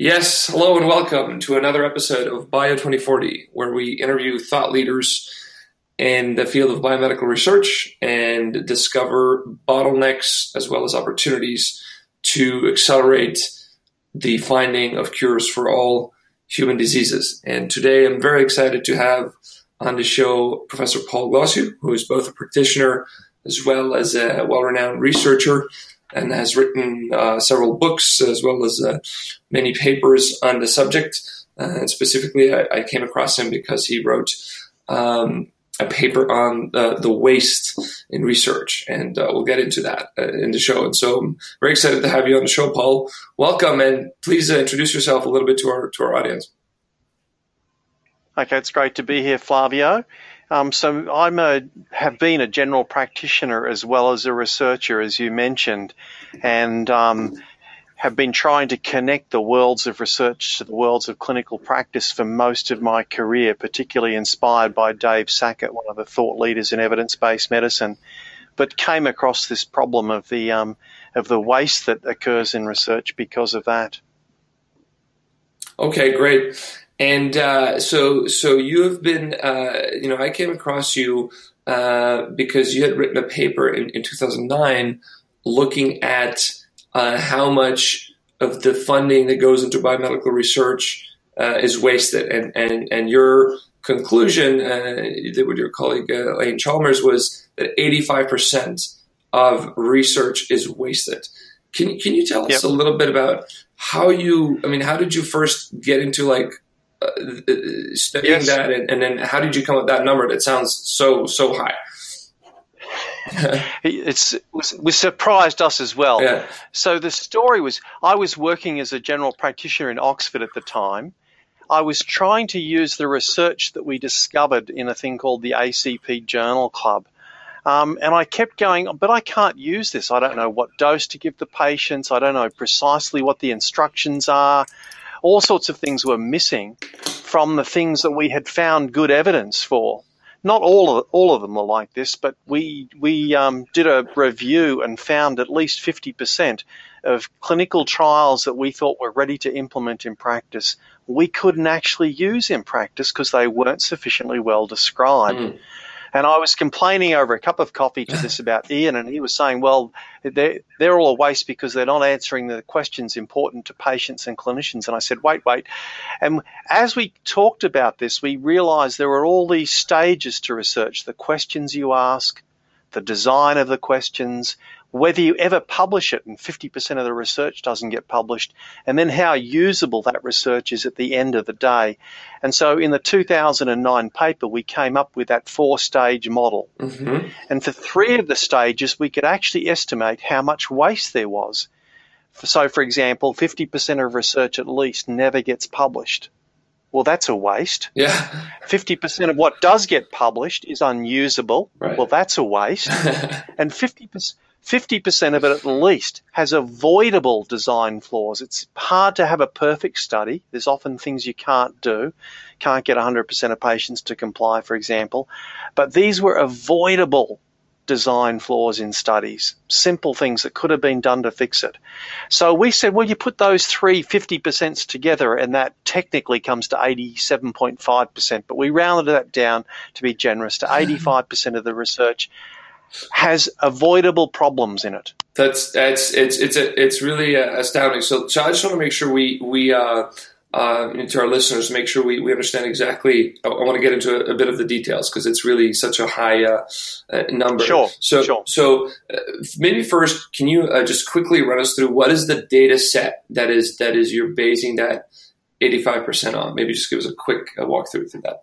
Yes, hello and welcome to another episode of Bio 2040, where we interview thought leaders in the field of biomedical research and discover bottlenecks as well as opportunities to accelerate the finding of cures for all human diseases. And today I'm very excited to have on the show Professor Paul Glasziou, who is both a practitioner as well as a well renowned researcher and has written uh, several books as well as uh, many papers on the subject. Uh, and specifically, I, I, came across him because he wrote um, a paper on the waste in research, and uh, we'll get into that uh, in the show. And so, I'm very excited to have you on the show, Paul. Welcome, and please introduce yourself a little bit to our to our audience. Okay, it's great to be here, Flavio. Um, so I'm a have been a general practitioner as well as a researcher, as you mentioned, and um, have been trying to connect the worlds of research to the worlds of clinical practice for most of my career, particularly inspired by Dave Sackett, one of the thought leaders in evidence-based medicine, but came across this problem of the um, of the waste that occurs in research because of that. Okay, great. And uh, so, so you have been, uh, you know, I came across you uh, because you had written a paper in, in 2009 looking at uh, how much of the funding that goes into biomedical research uh, is wasted, and and and your conclusion uh, with your colleague Iain Chalmers was that 85 percent of research is wasted. Can can you tell us yep. a little bit about how you? I mean, how did you first get into like uh, studying yes. that, and, and, then how did you come up with that number that sounds so so high? it's it was, was, surprised us as well. Yeah. So the story was I was working as a general practitioner in Oxford at the time. I was trying to use the research that we discovered in a thing called the ACP Journal Club. Um, and I kept going, but I can't use this. I don't know what dose to give the patients. I don't know precisely what the instructions are all sorts of things were missing from the things that we had found good evidence for. Not all of all of them were like this, but we we um, did a review and found at least fifty percent of clinical trials that we thought were ready to implement in practice we couldn't actually use in practice because they weren't sufficiently well described. Mm. And I was complaining over a cup of coffee to this about Iain, and he was saying, well, they're, they're all a waste because they're not answering the questions important to patients and clinicians. And I said, wait, wait. And as we talked about this, we realized there were all these stages to research the questions you ask, the design of the questions, whether you ever publish it, and 50% of the research doesn't get published, and then how usable that research is at the end of the day. And so in the 2009 paper, we came up with that four stage model. Mm-hmm. And for three of the stages, we could actually estimate how much waste there was. So, for example, 50% of research at least never gets published. Well, that's a waste. Yeah. 50% of what does get published is unusable. Right. Well, that's a waste. and 50%. 50% of it at least has avoidable design flaws. It's hard to have a perfect study. There's often things you can't do. Can't get 100% of patients to comply, for example. But these were avoidable design flaws in studies, simple things that could have been done to fix it. So we said, well, you put those three 50% together, and that technically comes to 87.5%, but we rounded that down to be generous to 85% of the research has avoidable problems in it. That's that's it's it's a, it's really uh, astounding. So so I just want to make sure we we uh, uh, to our listeners make sure we, we understand exactly. I, I want to get into a, a, bit of the details because it's really such a high uh, uh, number. Sure. So sure. so uh, maybe first, can you just quickly run us through what is the data set that is that is you're basing that eighty five percent on? Maybe just give us a quick walkthrough through that.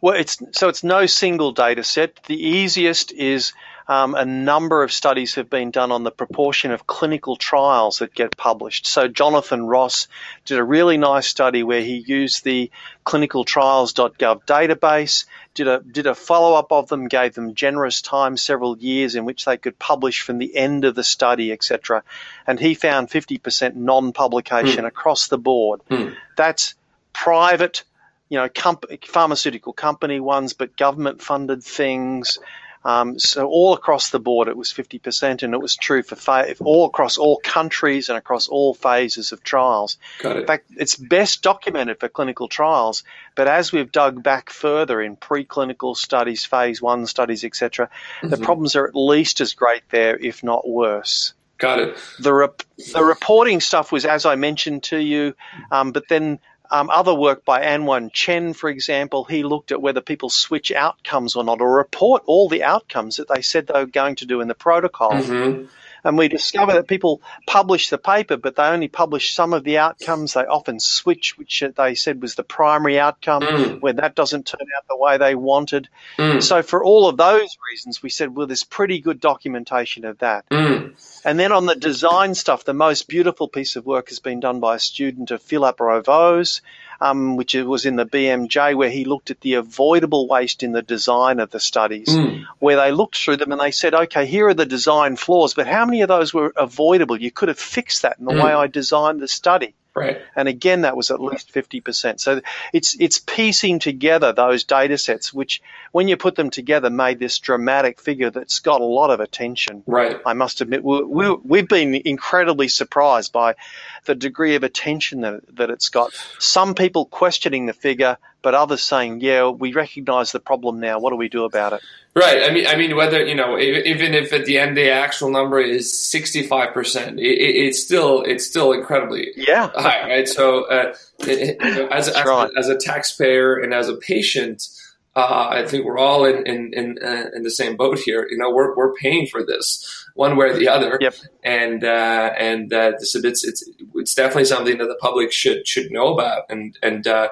Well, it's so it's no single data set. The easiest is um, a number of studies have been done on the proportion of clinical trials that get published. So Jonathan Ross did a really nice study where he used the clinicaltrials.gov database, did a did a follow up of them, gave them generous time, several years in which they could publish from the end of the study, etc. And he found 50% non-publication mm. across the board. Mm. That's private you know, comp- pharmaceutical company ones, but government funded things, Um, so all across the board, it was 50%, and it was true for fa- all across all countries and across all phases of trials. Got it. In fact, it's best documented for clinical trials, but as we've dug back further in preclinical studies, phase one studies, etc., mm-hmm. the problems are at least as great there, if not worse. Got it. The, rep- the reporting stuff was, as I mentioned to you, um, but then um, other work by An-Wen Chan, for example, he looked at whether people switch outcomes or not, or report all the outcomes that they said they were going to do in the protocol. Mm-hmm. And we discover that people publish the paper, but they only publish some of the outcomes. They often switch, which they said was the primary outcome, mm. when that doesn't turn out the way they wanted. Mm. So, for all of those reasons, we said, well, there's pretty good documentation of that. Mm. And then on the design stuff, the most beautiful piece of work has been done by a student of Philippe Ravaud um, which was in the BMJ, where he looked at the avoidable waste in the design of the studies, mm. where they looked through them and they said, okay, here are the design flaws, but how many of those were avoidable? You could have fixed that in the mm. way I designed the study. Right. And again, that was at least 50%. So it's, it's piecing together those data sets, which when you put them together made this dramatic figure that's got a lot of attention. Right. I must admit, we, we, we've been incredibly surprised by the degree of attention that, that it's got. Some people questioning the figure, but others saying, yeah, we recognize the problem now. What do we do about it? Right. I mean, I mean, whether you know, even if at the end the actual number is sixty five percent, it's still it's still incredibly yeah high, right? So, uh, as as, right. as, a taxpayer and as a patient, uh, I think we're all in in in, uh, in, the same boat here. You know, we're we're paying for this one way or the other. Yep. And uh, and uh, so it's it's it's definitely something that the public should should know about, and and uh,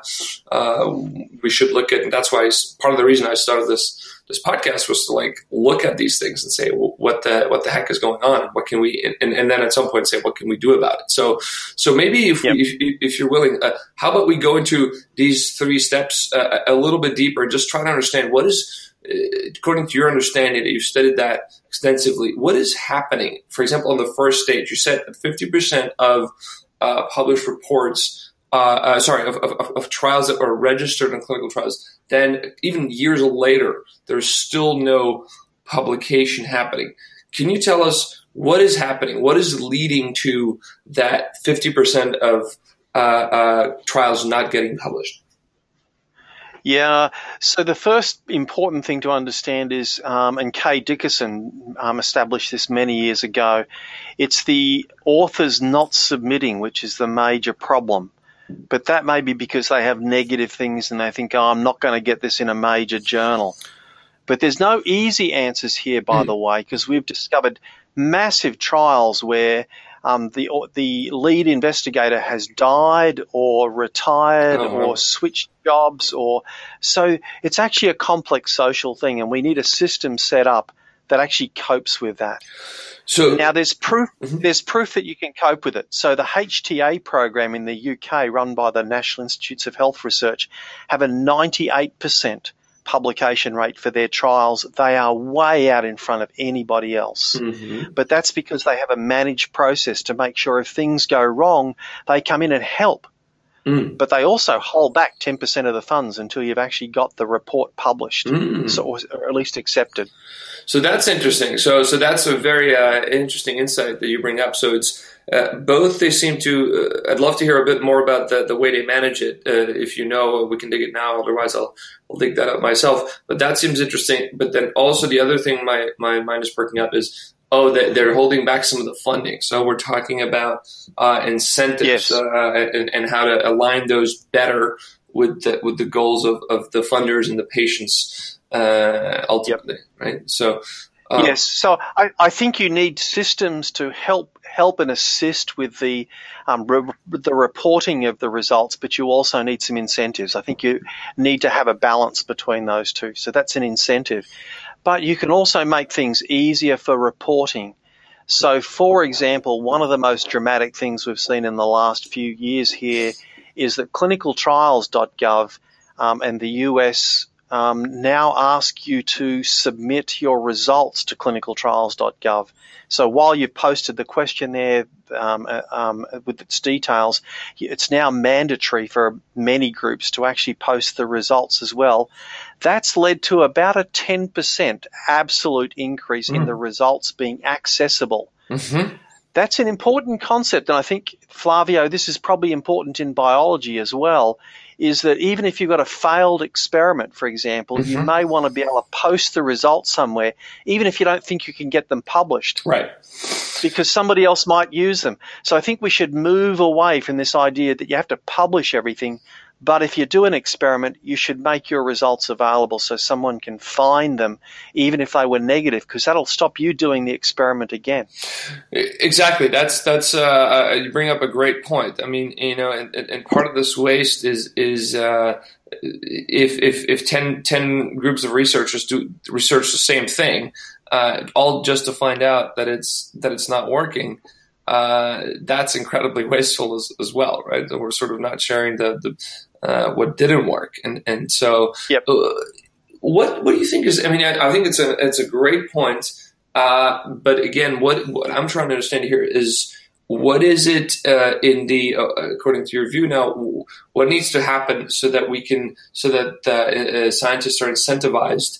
uh, we should look at. And that's why part of the reason I started this this podcast was to like look at these things and say well, what the what the heck is going on? What can we and, and then at some point say what can we do about it? So so maybe if yep. we, if, if you're willing uh, how about we go into these three steps uh, a little bit deeper and just try to understand what is uh, according to your understanding that you've studied that extensively what is happening? For example on the first stage you said that 50% of uh, published reports uh, uh, sorry, of, of, of, trials that are registered in clinical trials, then even years later, there's still no publication happening. Can you tell us what is happening? What is leading to that 50% of uh, uh, trials not getting published? Yeah, so the first important thing to understand is, um, and Kay Dickersin um, established this many years ago, it's the authors not submitting which is the major problem. But that may be because they have negative things and they think, oh, I'm not going to get this in a major journal. But there's no easy answers here, by mm. the way, because we've discovered massive trials where um, the the lead investigator has died or retired oh, or switched jobs, or so it's actually a complex social thing, and we need a system set up that actually copes with that. So now there's proof mm-hmm. there's proof that you can cope with it. So the HTA program in the UK run by the National Institutes of Health Research have a 98% publication rate for their trials. They are way out in front of anybody else. Mm-hmm. But that's because they have a managed process to make sure if things go wrong, they come in and help. Mm. But they also hold back 10% of the funds until you've actually got the report published, mm. so, or at least accepted. So that's interesting. So so that's a very uh, interesting insight that you bring up. So it's uh, both they seem to. Uh, I'd love to hear a bit more about the, the way they manage it. Uh, if you know, we can dig it now. Otherwise, I'll I'll dig that up myself. But that seems interesting. But then also the other thing my my mind is perking up is oh, they're holding back some of the funding. So we're talking about uh, incentives yes. uh, and, and, how to align those better with the, with the goals of, of the funders and the patients uh, ultimately, yep. right? So um, yes, so I, I, think you need systems to help help and assist with the um, re- the reporting of the results, but you also need some incentives. I think you need to have a balance between those two. So that's an incentive, but you can also make things easier for reporting. So, for example, one of the most dramatic things we've seen in the last few years here is that clinicaltrials.gov um, and the US um, now ask you to submit your results to clinicaltrials.gov. So while you've posted the question there um, uh, um, with its details, it's now mandatory for many groups to actually post the results as well. That's led to about a 10% absolute increase mm. in the results being accessible. Mm-hmm. That's an important concept, and I think, Flavio, this is probably important in biology as well is that even if you've got a failed experiment, for example, mm-hmm. you may want to be able to post the results somewhere, even if you don't think you can get them published. Right. Because somebody else might use them. So I think we should move away from this idea that you have to publish everything but if you do an experiment, you should make your results available so someone can find them, even if they were negative, because that'll stop you doing the experiment again. Exactly. That's that's uh, uh, you bring up a great point. I mean, you know, and, and part of this waste is is uh, if if if 10, 10 groups of researchers do research the same thing, uh, all just to find out that it's that it's not working. Uh, that's incredibly wasteful as, as well, right? We're sort of not sharing the, the uh, what didn't work, and and so yep. uh, what what do you think is? I mean, I, I think it's a it's a great point, uh, but again, what what I'm trying to understand here is what is it uh, in the uh, according to your view now what needs to happen so that we can so that uh, scientists are incentivized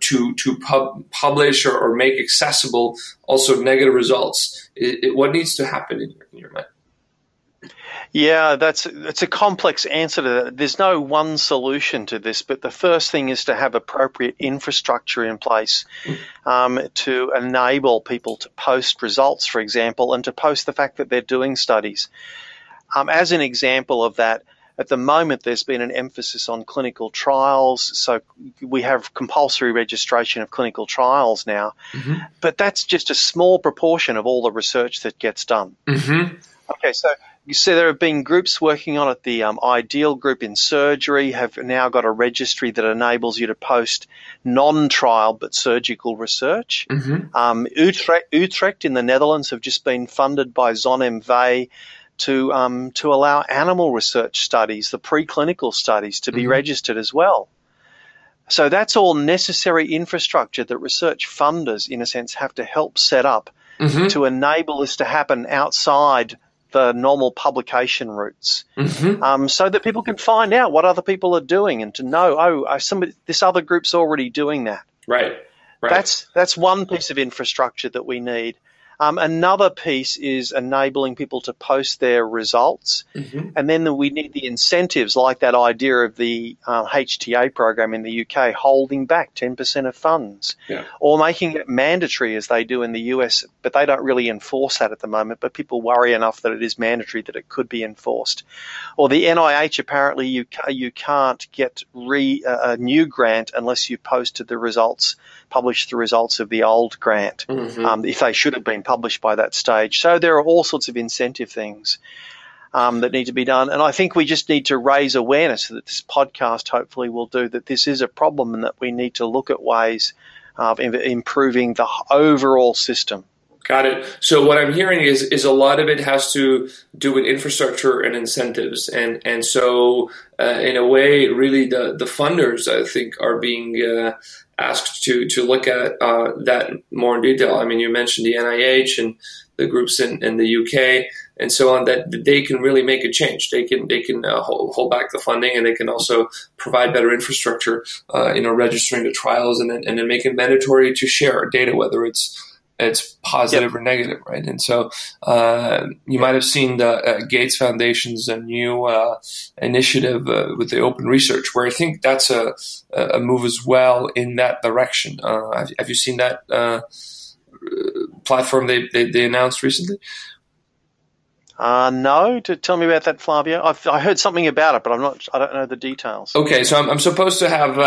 to to pub, publish or, or, make accessible also negative results it, it, what needs to happen in your, in your mind yeah, that's it's a complex answer to that. There's no one solution to this, but the first thing is to have appropriate infrastructure in place um, to enable people to post results, for example, and to post the fact that they're doing studies. Um, as an example of that, at the moment there's been an emphasis on clinical trials, so we have compulsory registration of clinical trials now, mm-hmm. but that's just a small proportion of all the research that gets done. Mm-hmm. Okay, so so there have been groups working on it. The um, Ideal Group in surgery have now got a registry that enables you to post non-trial but surgical research. Mm-hmm. Um, Utrecht, Utrecht, in the Netherlands have just been funded by ZonMw to um, to allow animal research studies, the preclinical studies, to be mm-hmm. registered as well. So that's all necessary infrastructure that research funders, in a sense, have to help set up mm-hmm. to enable this to happen outside the normal publication routes, mm-hmm. um, so that people can find out what other people are doing and to know, oh, somebody, this other group's already doing that. Right. Right. That's that's one piece of infrastructure that we need. Um, another piece is enabling people to post their results. Mm-hmm. And then we need the incentives, like that idea of the uh, HTA program in the UK, holding back 10% of funds yeah. or making it mandatory as they do in the US. But they don't really enforce that at the moment. But people worry enough that it is mandatory that it could be enforced. Or the NIH, apparently, you, you can't get re, uh, a new grant unless you posted the results, published the results of the old grant, mm-hmm. um, if they should have been published by that stage. So there are all sorts of incentive things um, that need to be done. And I think we just need to raise awareness that this podcast hopefully will do that this is a problem and that we need to look at ways of improving the overall system. Got it. So what I'm hearing is is a lot of it has to do with infrastructure and incentives, and and so uh, in a way, really the the funders I think are being uh, asked to to look at uh, that more in detail. I mean, you mentioned the NIH and the groups in, in the UK and so on that they can really make a change. They can they can uh, hold, hold, back the funding and they can also provide better infrastructure, uh, you know, registering the trials and then, and then make it mandatory to share data, whether it's it's positive yep. or negative, right? And so uh, you yep. might have seen the uh, Gates Foundation's a new uh, initiative uh, with the open research, where I think that's a, a move as well in that direction. Uh, have, have, you seen that uh, platform they, they, they announced recently? Uh, no, to tell me about that, Flavio. I've, I heard something about it, but I'm not. I don't know the details. Okay, so I'm, I'm supposed to have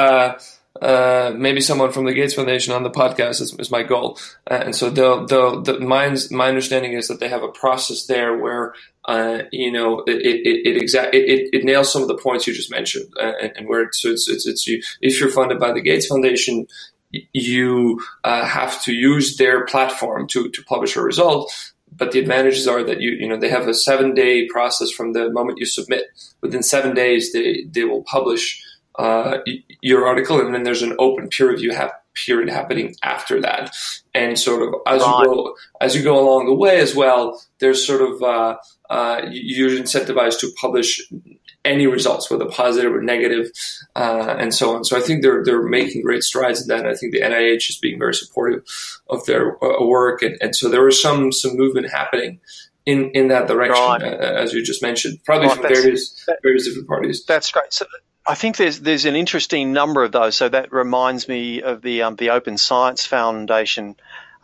uh, maybe someone from the Gates Foundation on the podcast is, is my goal. Uh, and so they'll, they'll, the, my, my understanding is that they have a process there where, uh, you know, it, it, it, exact, it, it, nails some of the points you just mentioned. Uh, and, and, where it's, it's, it's, it's you, if you're funded by the Gates Foundation, you uh, have to use their platform to, to publish a result. But the advantages are that you, you know, they have a seven day process from the moment you submit. Within seven days, they, they will publish uh, your article, and then there's an open peer review ha- period happening after that. And sort of as you go as you go along the way as well, there's sort of uh, uh, you're incentivized to publish any results, whether positive or negative, uh, and so on. So I think they're they're making great strides in that. I think the NIH is being very supportive of their uh, work, and, and so there is some some movement happening in in that direction, uh, as you just mentioned, probably from various that, various different parties. That's great. So I think there's there's an interesting number of those. So that reminds me of the um, the Open Science Foundation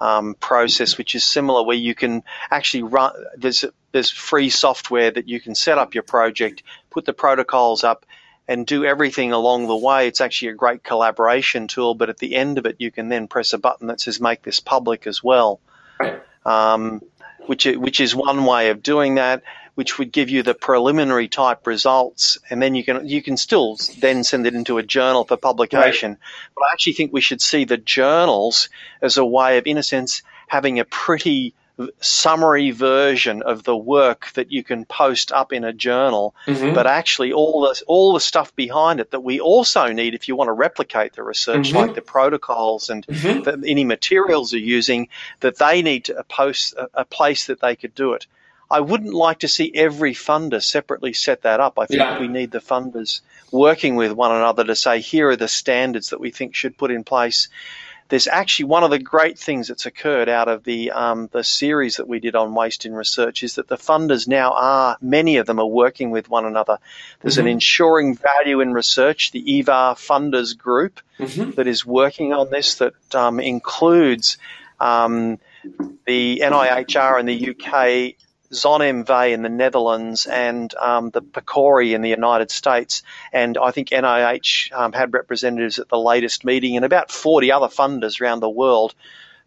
um, process, which is similar, where you can actually run. There's there's free software that you can set up your project, put the protocols up, and do everything along the way. It's actually a great collaboration tool. But at the end of it, you can then press a button that says "Make this public" as well. Um, which which is one way of doing that, which would give you the preliminary type results, and then you can you can still then send it into a journal for publication. Right. But I actually think we should see the journals as a way of, in a sense, having a pretty summary version of the work that you can post up in a journal, mm-hmm. but actually all the all the stuff behind it that we also need if you want to replicate the research, mm-hmm. like the protocols and mm-hmm. the, any materials you're using, that they need to post a, a, place that they could do it. I wouldn't like to see every funder separately set that up. I think yeah. we need the funders working with one another to say here are the standards that we think should put in place there's actually one of the great things that's occurred out of the um, the series that we did on waste in research is that the funders now are many of them are working with one another. There's mm-hmm. an ensuring value in research, the EVIR funders group mm-hmm. that is working on this that um, includes um, the NIHR in the UK ZonMw in the Netherlands and um, the PCORI in the United States. And I think NIH um, had representatives at the latest meeting and about 40 other funders around the world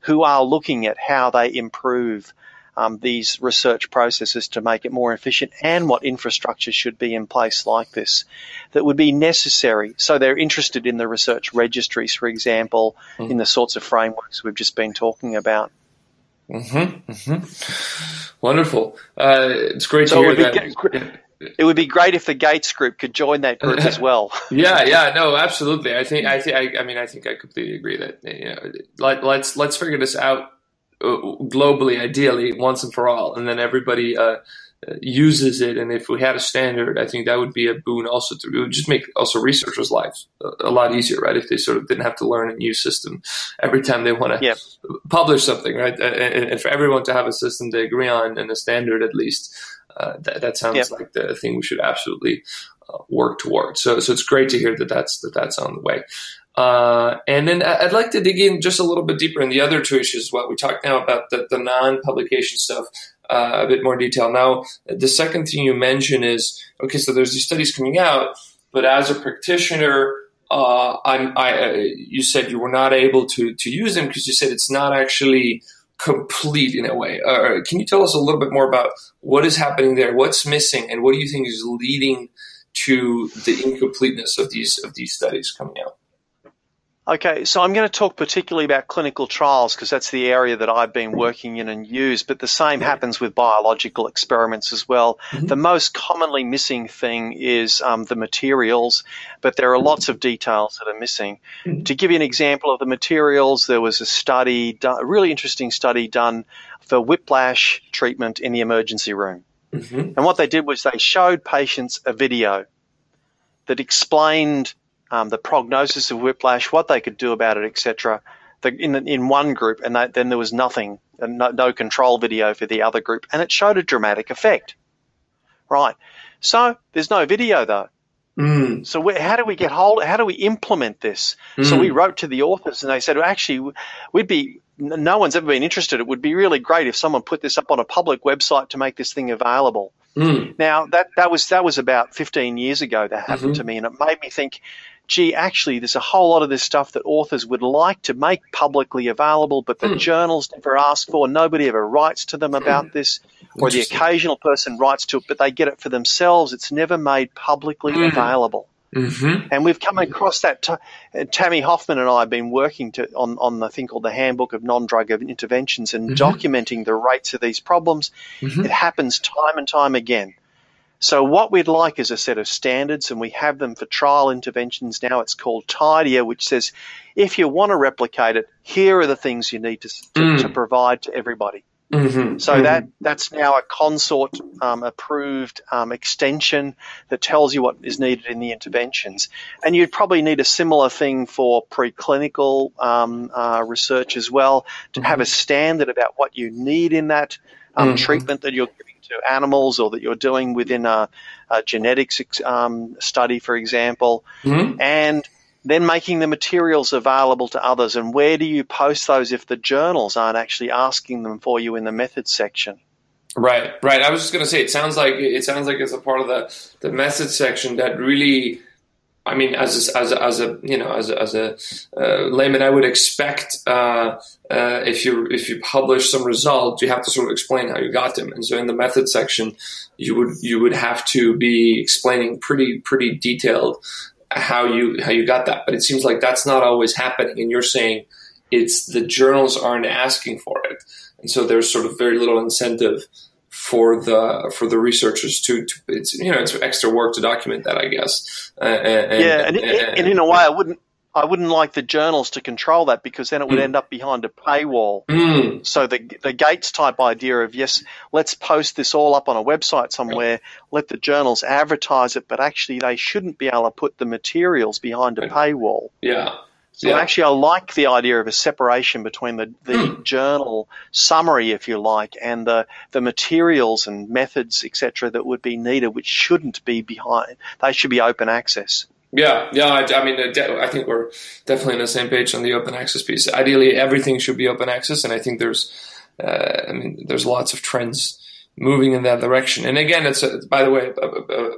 who are looking at how they improve um, these research processes to make it more efficient and what infrastructure should be in place like this that would be necessary. So they're interested in the research registries, for example, mm. in the sorts of frameworks we've just been talking about. Mm-hmm, mm-hmm. Wonderful. Uh, it's great so to hear that. it would be great if the Gates group could join that group as well. yeah, yeah, no, absolutely. I think, I think, I, I, mean, I think I completely agree that you know, let, let's let's figure this out uh, globally, ideally, once and for all, and then everybody uh, uses it. And if we had a standard, I think that would be a boon. Also, to it would just make also researchers' lives a, a lot easier, right? If they sort of didn't have to learn a new system every time they want to publish something, right? And, and, for everyone to have a system they agree on and a standard at least, uh, that, that sounds like the thing we should absolutely uh, work towards. So, so it's great to hear that that's that that's on the way. Uh, and then I'd like to dig in just a little bit deeper in the other two issues. What we talked now about the, the non-publication stuff uh, a bit more detail. Now, the second thing you mention is okay. So there's these studies coming out, but as a practitioner, uh, I'm, I, uh, you said you were not able to to use them because you said it's not actually complete in a way. Uh, can you tell us a little bit more about what is happening there? What's missing, and what do you think is leading to the incompleteness of these of these studies coming out? Okay, so I'm going to talk particularly about clinical trials because that's the area that I've been working in and use, but the same happens with biological experiments as well. Mm-hmm. The most commonly missing thing is um, the materials, but there are lots of details that are missing. Mm-hmm. To give you an example of the materials, there was a study, a really interesting study done for whiplash treatment in the emergency room. Mm-hmm. And what they did was they showed patients a video that explained um, the prognosis of whiplash, what they could do about it, etc. In in one group, and that, then there was nothing, no, no control video for the other group, and it showed a dramatic effect. Right. So there's no video though. Mm. So we, how do we get hold? How do we implement this? Mm. So we wrote to the authors, and they said, well, actually, we'd be. No one's ever been interested. It would be really great if someone put this up on a public website to make this thing available. Mm. Now that that was that was about 15 years ago that happened mm-hmm. to me, and it made me think gee, actually, there's a whole lot of this stuff that authors would like to make publicly available, but the mm. journals never ask for. Nobody ever writes to them about hmm. this, or the occasional person writes to it, but they get it for themselves. It's never made publicly mm. available. Mm-hmm. And we've come across that. Uh, Tammy Hoffmann and I have been working to, on, on the thing called the Handbook of Non-Drug Interventions and mm-hmm. documenting the rates of these problems. Mm-hmm. It happens time and time again So what we'd like is a set of standards, and we have them for trial interventions now. It's called TIDieR, which says if you want to replicate it, here are the things you need to, to, mm. to provide to everybody. Mm-hmm, so mm-hmm. that that's now a CONSORT um, approved um, extension that tells you what is needed in the interventions, and you'd probably need a similar thing for preclinical um, uh, research as well to mm-hmm. have a standard about what you need in that um, mm-hmm. treatment that you're giving to animals or that you're doing within a, a genetics um, study, for example, mm-hmm. and then making the materials available to others. And where do you post those if the journals aren't actually asking them for you in the methods section? Right, right. I was just going to say it sounds like it sounds like it's a part of the the methods section that really. I mean, as a, as as a you know as a, as a uh, layman, I would expect uh, uh, if you if you publish some results, you have to sort of explain how you got them. And so in the method section, you would you would have to be explaining pretty pretty detailed how you how you got that. But it seems like that's not always happening, and you're saying it's the journals aren't asking for it, and so there's sort of very little incentive for the for the researchers to, to it's you know it's extra work to document that I guess. Uh, and, yeah, and, and, and, in a way, I wouldn't I wouldn't like the journals to control that because then it would mm. end up behind a paywall. Mm. So the the Gates type idea of yes, let's post this all up on a website somewhere, let the journals advertise it, but actually they shouldn't be able to put the materials behind a paywall. Yeah. So yeah. actually, I like the idea of a separation between the, the mm. journal summary, if you like, and the, the materials and methods, etc., that would be needed, which shouldn't be behind. They should be open access. Yeah, yeah. I, I mean, uh, I think we're definitely on the same page on the open access piece. Ideally, everything should be open access, and I think there's, uh, I mean, there's lots of trends moving in that direction. And again, it's a, by the way a, a,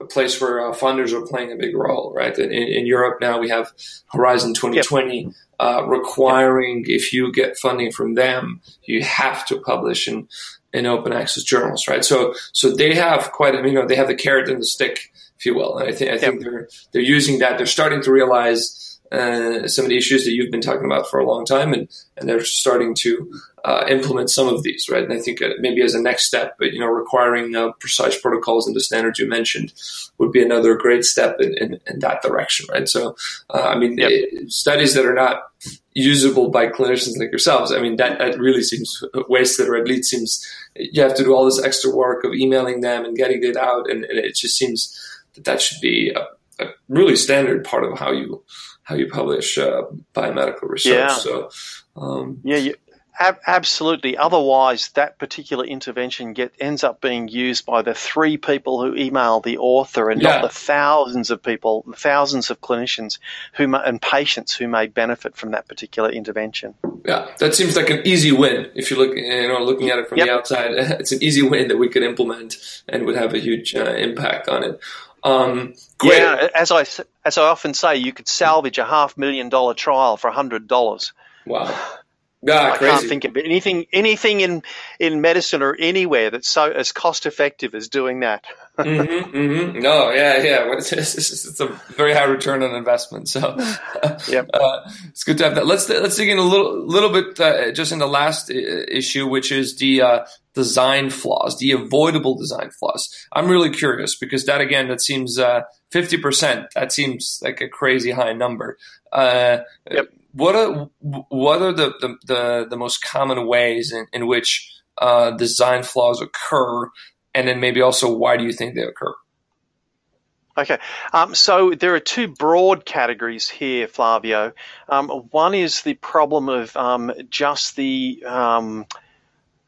a place where uh, funders are playing a big role, right? In, in Europe now, we have Horizon 2020 yep. uh, requiring yep. if you get funding from them, you have to publish in in open access journals, right? So so they have quite a you know they have the carrot and the stick if you will. And I think I think yep. they're they're using that. They're starting to realize uh, some of the issues that you've been talking about for a long time, and and they're starting to uh, implement some of these, right? And I think uh, maybe as a next step, but you know, requiring uh, precise protocols and the standards you mentioned would be another great step in, in, in that direction, right? So, uh, I mean, yep. it, studies that are not usable by clinicians like yourselves, I mean, that, that really seems wasted, or at least seems you have to do all this extra work of emailing them and getting it out, and, and it just seems that that should be a, a really standard part of how you how you publish uh, biomedical research. Yeah. So, um, yeah, you, ab- absolutely. Otherwise, that particular intervention get ends up being used by the three people who email the author, and yeah. not the thousands of people, thousands of clinicians who and patients who may benefit from that particular intervention. Yeah, that seems like an easy win. If you look, you know, looking at it from yep. the outside, it's an easy win that we could implement and would have a huge uh, impact on it. Um, yeah, as I as I often say, you could salvage a half million dollar trial for a hundred dollars. Wow. Ah, I crazy. can't think of anything anything in, in medicine or anywhere that's so as cost effective as doing that. mm-hmm, mm-hmm. No, yeah, yeah. It's, it's, it's, a very high return on investment. So, yep. Uh, it's good to have that. Let's let's dig in a little little bit uh, just in the last uh, issue, which is the uh, design flaws, the avoidable design flaws. I'm really curious because that again, that seems uh, fifty percent. That seems like a crazy high number. Uh, yep what are what are the the, the, the most common ways in, in which uh, design flaws occur, and then maybe also why do you think they occur? Okay, um, so there are two broad categories here, Flavio. Um, one is the problem of um, just the um,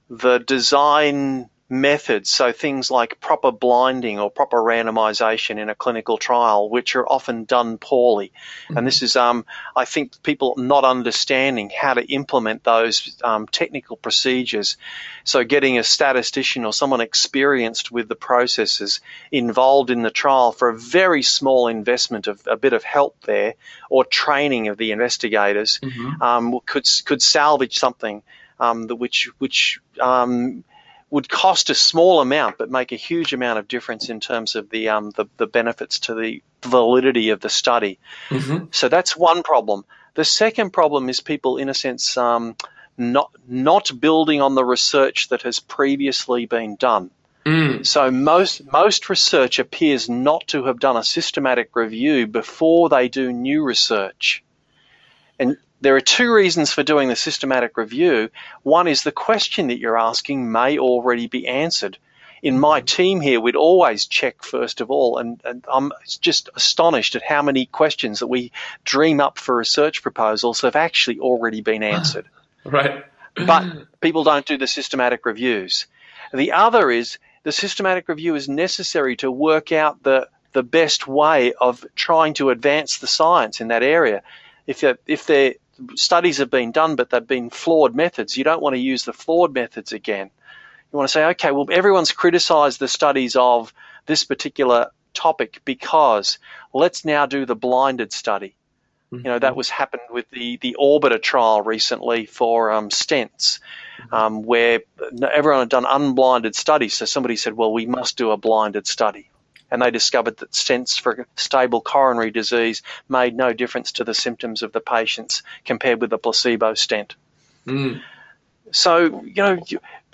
the design methods, so things like proper blinding or proper randomization in a clinical trial, which are often done poorly. Mm-hmm. And this is, um, I think, people not understanding how to implement those um, technical procedures. So, getting a statistician or someone experienced with the processes involved in the trial for a very small investment of a bit of help there, or training of the investigators, mm-hmm. um, could could salvage something. Um, which which um, would cost a small amount but make a huge amount of difference in terms of the um, the, the, benefits to the validity of the study. Mm-hmm. So that's one problem. The second problem is people, in a sense, um, not not building on the research that has previously been done. Mm. So most most research appears not to have done a systematic review before they do new research. There are two reasons for doing the systematic review. One is the question that you're asking may already be answered. In my mm-hmm. team here, we'd always check first of all, and, and I'm just astonished at how many questions that we dream up for research proposals have actually already been answered. right. but people don't do the systematic reviews. The other is the systematic review is necessary to work out the the best way of trying to advance the science in that area. If if the studies have been done but they've been flawed methods, you don't want to use the flawed methods again. You want to say, okay, well, everyone's criticised the studies of this particular topic because let's now do the blinded study. You know, that mm-hmm. was happened with the, the ORBITA trial recently for um, stents, mm-hmm. um, where everyone had done unblinded studies. So somebody said, well, we must do a blinded study. And they discovered that stents for stable coronary disease made no difference to the symptoms of the patients compared with the placebo stent. Mm. So, you know,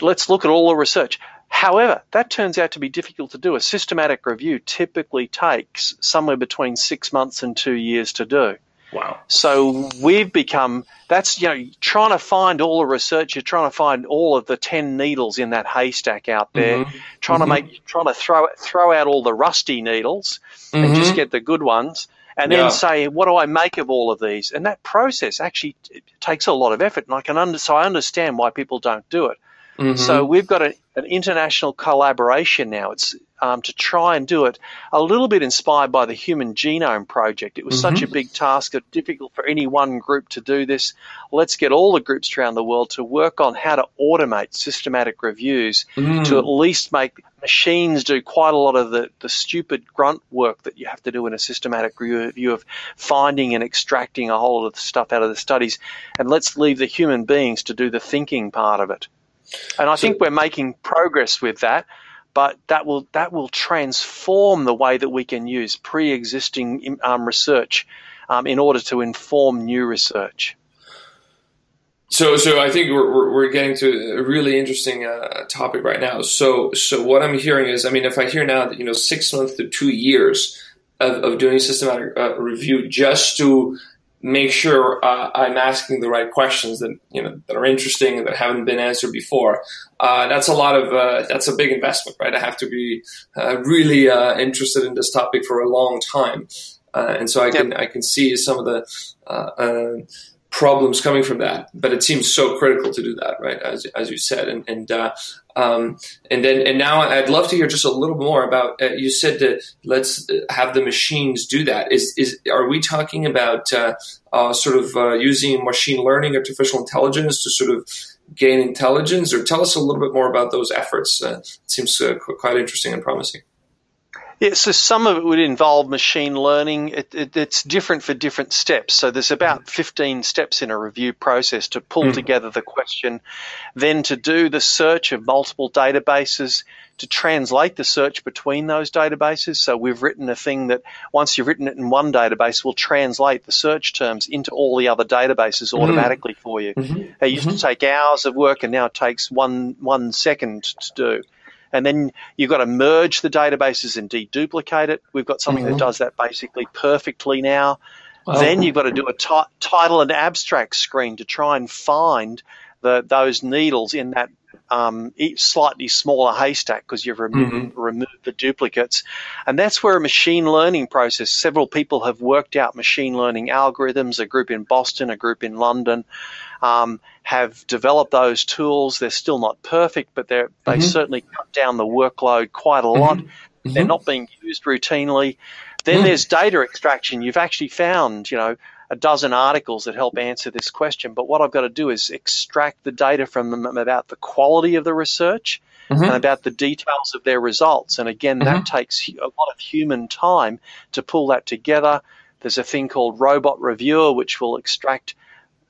let's look at all the research. However, that turns out to be difficult to do. A systematic review typically takes somewhere between six months and two years to do. Wow. So we've become that's you know trying to find all the research. You're trying to find all of the ten needles in that haystack out there. Mm-hmm. Trying mm-hmm. to make trying to throw throw out all the rusty needles mm-hmm. and just get the good ones. And then yeah. say, what do I make of all of these? And that process actually takes a lot of effort. And I can under, so I understand why people don't do it. Mm-hmm. So we've got a, an international collaboration now. It's um, to try and do it a little bit inspired by the Human Genome Project. It was mm-hmm. such a big task, difficult for any one group to do this. Let's get all the groups around the world to work on how to automate systematic reviews mm. to at least make machines do quite a lot of the, the stupid grunt work that you have to do in a systematic review of finding and extracting a whole lot of the stuff out of the studies. And let's leave the human beings to do the thinking part of it. And I so, think we're making progress with that, but that will that will transform the way that we can use pre-existing um, research um, in order to inform new research. So, so I think we're, we're getting to a really interesting uh, topic right now. So, so what I'm hearing is, I mean, if I hear now that you know six months to two years of, of doing systematic uh, review just to make sure uh, I'm asking the right questions that you know that are interesting and that haven't been answered before. Uh, that's a lot of uh, that's a big investment, right? I have to be uh, really uh, interested in this topic for a long time, uh, and so I can I can see some of the problems coming from that. But it seems so critical to do that, right? As as you said, and and um, and then, and now I'd love to hear just a little more about. Uh, you said that let's have the machines do that. Is is are we talking about uh, uh, sort of uh, using machine learning, artificial intelligence to sort of gain intelligence, or tell us a little bit more about those efforts? Uh, it seems uh, quite interesting and promising. Yeah, so some of it would involve machine learning. It, it, it's different for different steps. So there's about 15 steps in a review process to pull mm. together the question, then to do the search of multiple databases, to translate the search between those databases. So we've written a thing that once you've written it in one database, will translate the search terms into all the other databases mm. automatically for you. Mm-hmm. It used mm-hmm. to take hours of work, and now it takes one one second to do and then you've got to merge the databases and deduplicate it. We've got something mm-hmm. that does that basically perfectly now. Then you've got to do a t- title and abstract screen to try and find the, those needles in that um, slightly smaller haystack because you've removed, mm-hmm. removed the duplicates. And that's where a machine learning process, several people have worked out machine learning algorithms, a group in Boston, a group in London, um, have developed those tools. They're still not perfect, but they mm-hmm. certainly cut down the workload quite a lot. Mm-hmm. They're not being used routinely. Then mm. there's data extraction. You've actually found, you know, a dozen articles that help answer this question. But what I've got to do is extract the data from them about the quality of the research mm-hmm. and about the details of their results. And again, mm-hmm. that takes a lot of human time to pull that together. There's a thing called Robot Reviewer, which will extract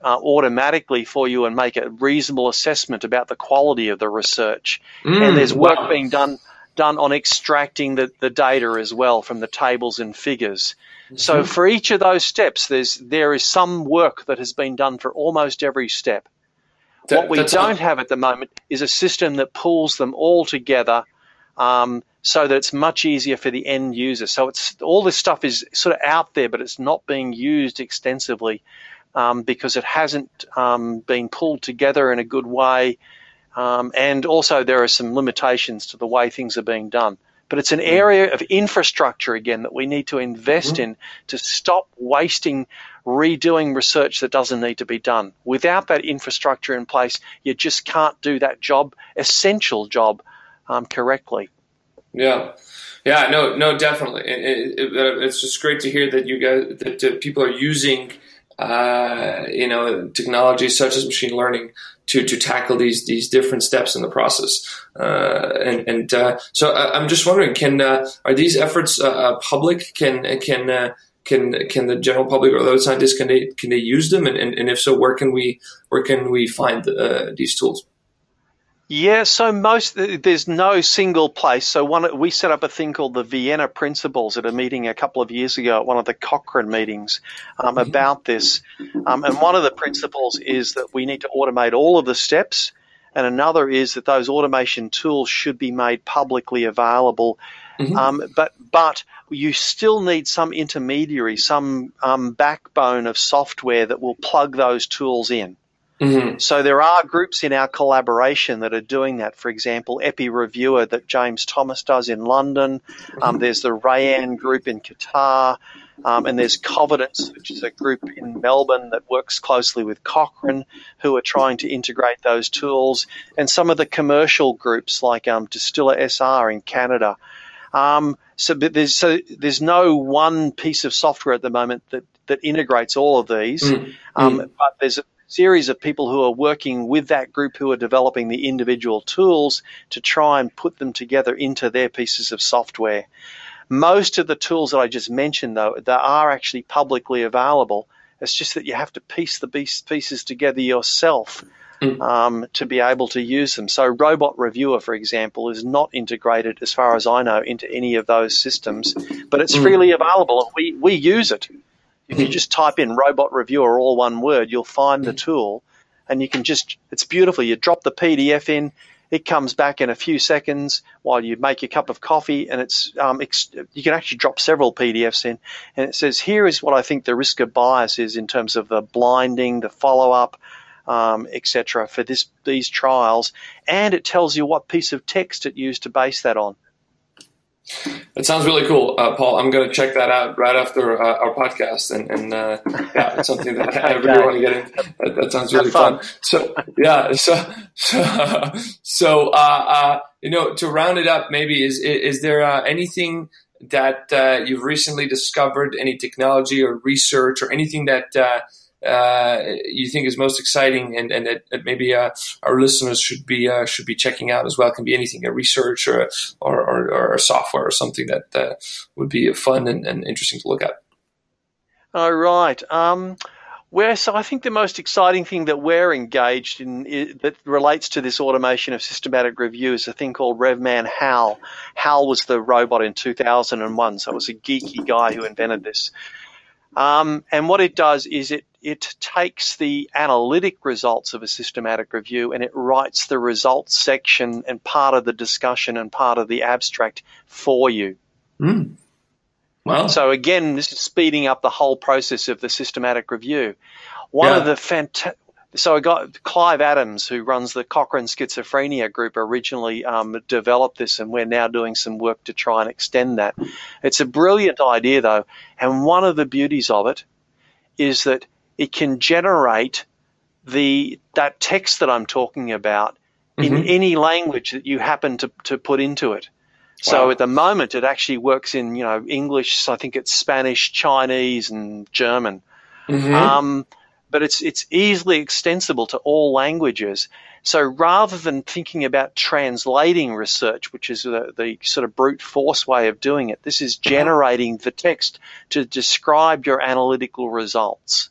uh, automatically for you and make a reasonable assessment about the quality of the research. Mm, and there's work wow. being done done on extracting the, the data as well from the tables and figures. Mm-hmm. So for each of those steps, there's there is some work that has been done for almost every step. That, what we don't have at the moment is a system that pulls them all together um, so that it's much easier for the end user. So it's all this stuff is sort of out there, but it's not being used extensively um, because it hasn't um, been pulled together in a good way. Um, and also, there are some limitations to the way things are being done. But it's an mm. area of infrastructure again that we need to invest mm-hmm. in to stop wasting redoing research that doesn't need to be done. Without that infrastructure in place, you just can't do that job, essential job, um, correctly. Yeah. Yeah, no, no, definitely. It, it, it's just great to hear that you guys, that uh, people are using, uh, you know, technologies such as machine learning to, to tackle these these different steps in the process. Uh, and and uh, so uh, I'm just wondering, can uh, are these efforts uh, public? Can can can can the general public or those scientists can they can they use them? And, and, and if so, where can we where can we find these tools? Yeah, so most there's no single place. So one we set up a thing called the Vienna Principles at a meeting a couple of years ago at one of the Cochrane meetings um, mm-hmm. about this. Um, and one of the principles is that we need to automate all of the steps, and another is that those automation tools should be made publicly available. Mm-hmm. Um, but but you still need some intermediary, some um, backbone of software that will plug those tools in. Mm-hmm. So there are groups in our collaboration that are doing that. For example, EPPI-Reviewer that James Thomas does in London. Um, there's the Rayyan group in Qatar. Um, and there's Covidence, which is a group in Melbourne that works closely with Cochrane, who are trying to integrate those tools, and some of the commercial groups like um, DistillerSR in Canada. Um, so, there's so there's no one piece of software at the moment that that integrates all of these, mm-hmm. um, but there's a series of people who are working with that group who are developing the individual tools to try and put them together into their pieces of software. Most of the tools that I just mentioned, though, they are actually publicly available. It's just that you have to piece the pieces together yourself mm. um, to be able to use them. So, RobotReviewer, for example, is not integrated, as far as I know, into any of those systems, but it's mm. freely available, and we, we use it. If you just type in RobotReviewer, all one word, you'll find the tool and you can just, it's beautiful. You drop the PDF in, it comes back in a few seconds while you make your cup of coffee and it's, um, ex- you can actually drop several PDFs in and it says, here is what I think the risk of bias is in terms of the blinding, the follow up, um, etc. for this, these trials. And it tells you what piece of text it used to base that on. It sounds really cool, uh, Paul. I'm going to check that out right after uh, our podcast, and, and uh, yeah, it's something that I really want to get in. That, that sounds really fun. fun. So yeah, so so so uh, uh, you know, to round it up, maybe is is there uh, anything that you've recently discovered, any technology or research or anything that uh, you think is most exciting and, and that, that maybe uh, our listeners should be uh, should be checking out as well. It can be anything, a research or or, or, or a software or something that uh, would be fun and, and, interesting to look at. All right. Um, where so I think the most exciting thing that we're engaged in is, that relates to this automation of systematic review is a thing called RevMan HAL. HAL was the robot in 2001, so it was a geeky guy who invented this. Um, and what it does is it it takes the analytic results of a systematic review and it writes the results section and part of the discussion and part of the abstract for you. Mm. Well, so again, this is speeding up the whole process of the systematic review. One yeah. of the fantastic so I got Clive Adams, who runs the Cochrane Schizophrenia Group, originally um, developed this, and we're now doing some work to try and extend that. It's a brilliant idea, though, and one of the beauties of it is that it can generate the that text that I'm talking about in mm-hmm. any language that you happen to, to put into it. So wow. at the moment, it actually works in you know English. I think it's Spanish, Chinese, and German. Mm-hmm. Um, but it's it's easily extensible to all languages. So rather than thinking about translating research, which is the, the sort of brute force way of doing it, this is uh-huh. generating the text to describe your analytical results.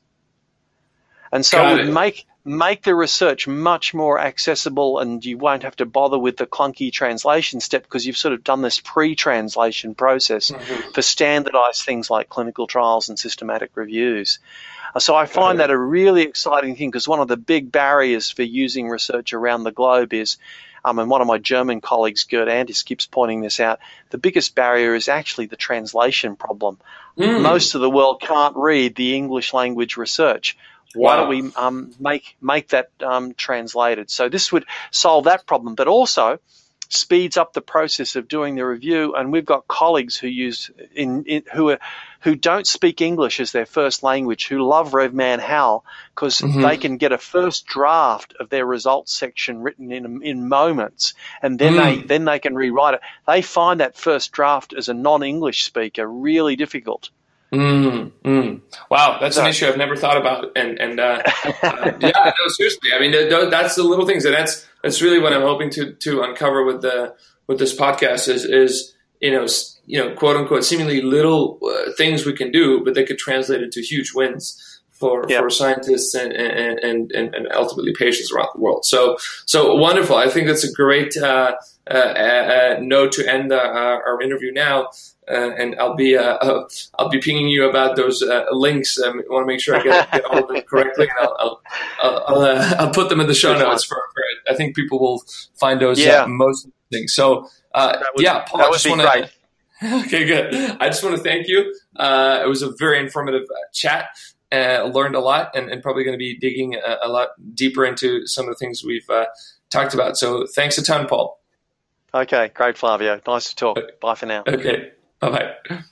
And so it would make make the research much more accessible and you won't have to bother with the clunky translation step because you've sort of done this pre-translation process mm-hmm. for standardized things like clinical trials and systematic reviews. Uh, so I find that a really exciting thing because one of the big barriers for using research around the globe is Um, and one of my German colleagues, Gerd Antes, keeps pointing this out. The biggest barrier is actually the translation problem. Mm. Most of the world can't read the English language research. Why wow. don't we um, make make that um, translated? So this would solve that problem, but also speeds up the process of doing the review. And we've got colleagues who use in, in who are who don't speak English as their first language who love RevMan HAL because mm-hmm. they can get a first draft of their results section written in in moments, and then mm. they then they can rewrite it. They find that first draft as a non-English speaker really difficult. Mm, mm. Wow, that's an issue I've never thought about, and and uh, uh, yeah, no, seriously. I mean, that's the little things, and that's that's really what I'm hoping to to uncover with the with this podcast is is you know you know quote unquote seemingly little uh, things we can do, but they could translate into huge wins for for scientists and, and and, and ultimately patients around the world. So so wonderful. I think that's a great uh, uh, uh, note to end our interview now. Uh, and I'll be uh, uh, I'll be pinging you about those links. Um, I want to make sure I get, get all of them correctly, and I'll I'll, I'll, I'll, put them in the show notes. For, for, I think people will find those yeah. most things. So would, yeah, Paul, that would be wanna, great. Okay, good. I just want to thank you. Uh, it was a very informative uh, chat. Uh, learned a lot, and, and probably going to be digging a, a, lot deeper into some of the things we've talked about. So, thanks a ton, Paul. Okay, great, Flavio. Nice to talk. Bye for now. Okay. Bye bye.